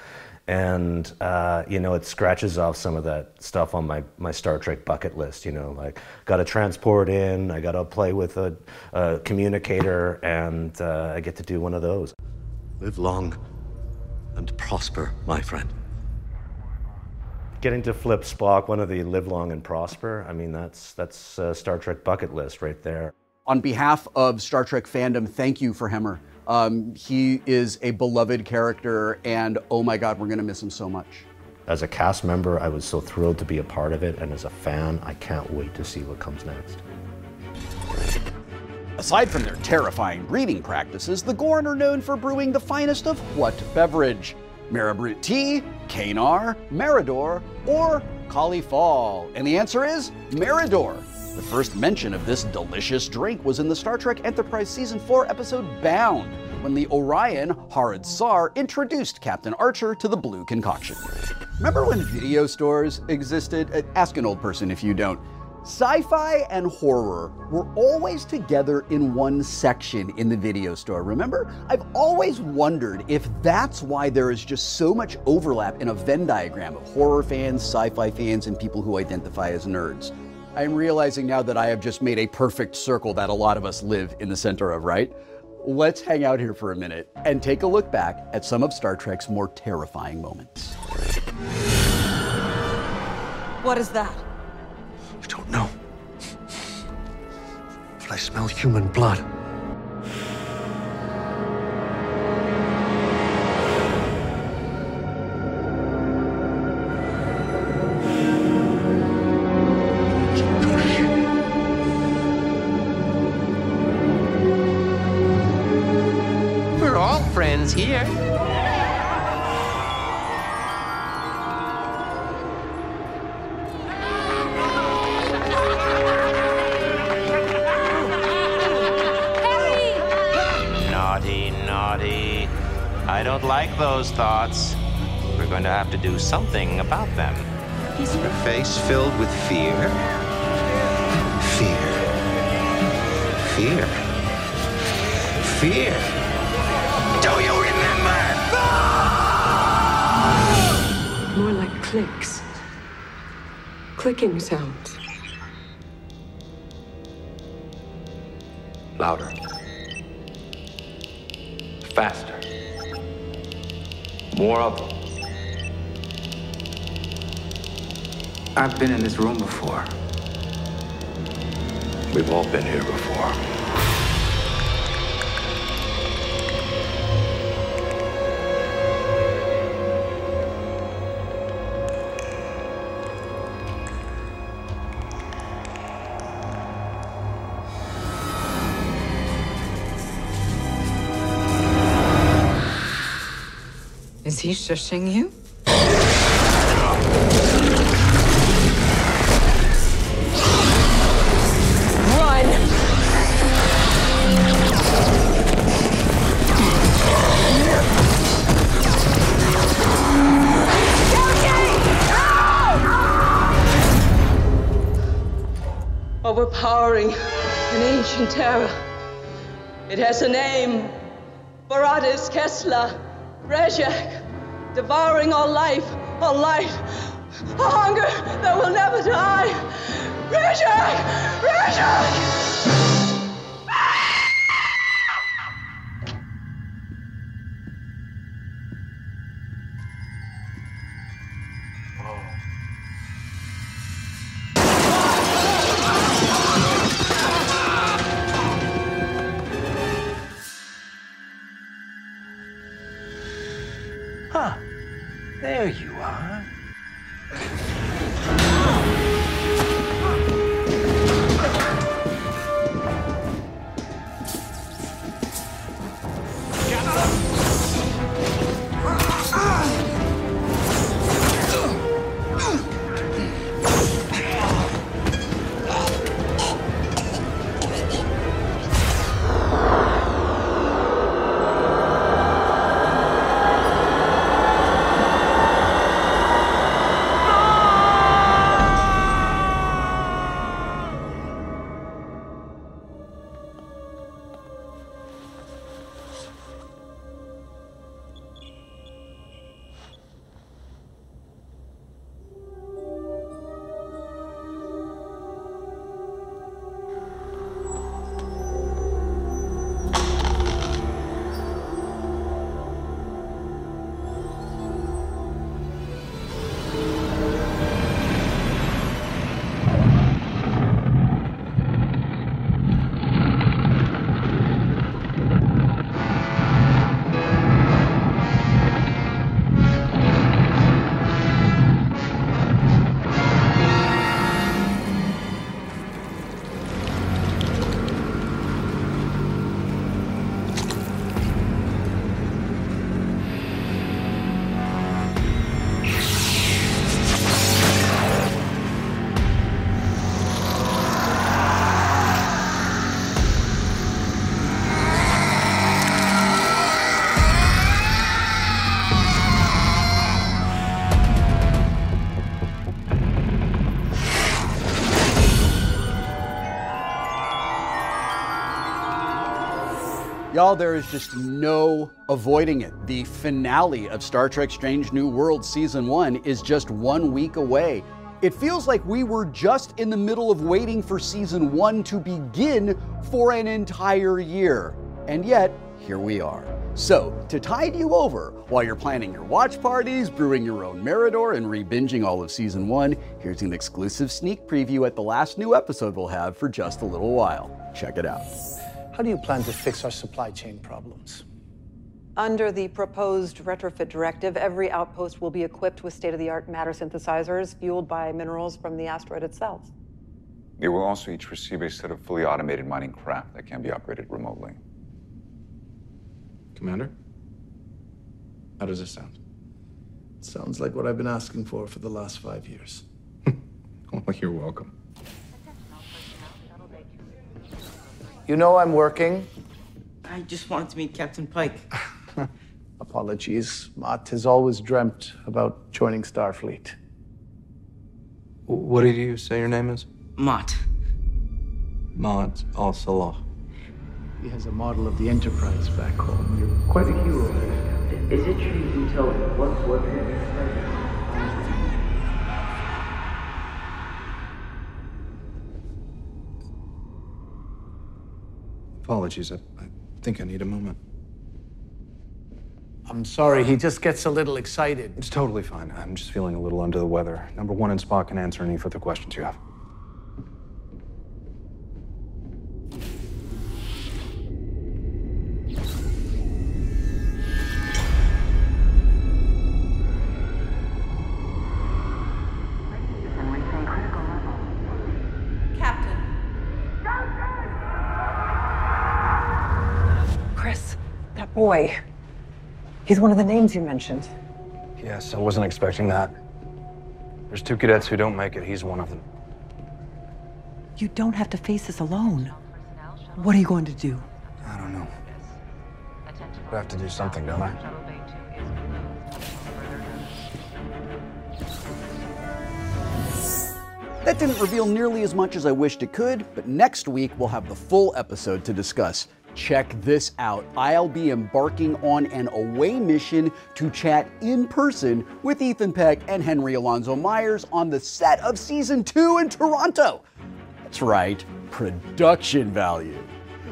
and uh, you know it scratches off some of that stuff on my, my star trek bucket list you know like got to transport in i got to play with a, a communicator and uh, i get to do one of those. Live long and prosper my friend. Getting to flip spock one of the live long and prosper i mean that's that's star trek bucket list right there. On behalf of star trek fandom thank you for hemmer um, he is a beloved character, and oh my God, we're going to miss him so much. As a cast member, I was so thrilled to be a part of it, and as a fan, I can't wait to see what comes next. Aside from their terrifying breeding practices, the Gorn are known for brewing the finest of what beverage? Marabrut tea, Kanar, Meridor, or Kali-fal? And the answer is Meridor. The first mention of this delicious drink was in the Star Trek Enterprise Season 4 episode Bound, when the Orion Harrad-Sar introduced Captain Archer to the blue concoction. Remember when video stores existed? Uh, ask an old person if you don't. Sci fi and horror were always together in one section in the video store. Remember? I've always wondered if that's why there is just so much overlap in a Venn diagram of horror fans, sci fi fans, and people who identify as nerds. I'm realizing now that I have just made a perfect circle that a lot of us live in the center of, right? Let's hang out here for a minute and take a look back at some of Star Trek's more terrifying moments. What is that? I don't know. But I smell human blood. Filled with fear. Fear. Fear. Fear. Do you remember? More like clicks. Clicking sounds. I've been in this room before. We've all been here before. Is he shushing you? Overpowering an ancient terror. It has a name. Baratis Kessler. Rejek. Devouring all life, all light. A hunger that will never die. Rejek! Rejek! Y'all, there is just no avoiding it. The finale of Star Trek Strange New World Season 1 is just one week away. It feels like we were just in the middle of waiting for Season 1 to begin for an entire year. And yet, here we are. So, to tide you over while you're planning your watch parties, brewing your own Meridor, and re-binging all of Season 1, here's an exclusive sneak preview at the last new episode we'll have for just a little while. Check it out. How do you plan to fix our supply chain problems? Under the proposed retrofit directive, every outpost will be equipped with state of the art matter synthesizers fueled by minerals from the asteroid itself. They will also each receive a set of fully automated mining craft that can be operated remotely. Commander? How does this sound? Sounds like what I've been asking for for the last five years. Well, you're welcome. You know I'm working. I just wanted to meet Captain Pike. Apologies. Mott has always dreamt about joining Starfleet. What did you say your name is? Mott. Mott Al Salah. He has a model of the Enterprise back home. You're quite a hero. Is it true you can tell what's what? Apologies. I, I think I need a moment. I'm sorry, he just gets a little excited. It's totally fine. I'm just feeling a little under the weather. Number one and Spock can answer any further questions you have. Boy. He's one of the names you mentioned. Yes, I wasn't expecting that. There's two cadets who don't make it. He's one of them. You don't have to face this alone. What are you going to do? I don't know. I have to do something, don't I? That didn't reveal nearly as much as I wished it could, but next week we'll have the full episode to discuss. Check this out. I'll be embarking on an away mission to chat in person with Ethan Peck and Henry Alonso Myers on the set of season two in Toronto. That's right, production value.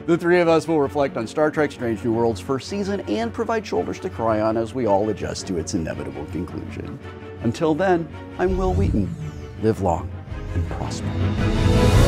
The three of us will reflect on Star Trek Strange New Worlds' first season and provide shoulders to cry on as we all adjust to its inevitable conclusion. Until then, I'm Wil Wheaton. Live long and prosper.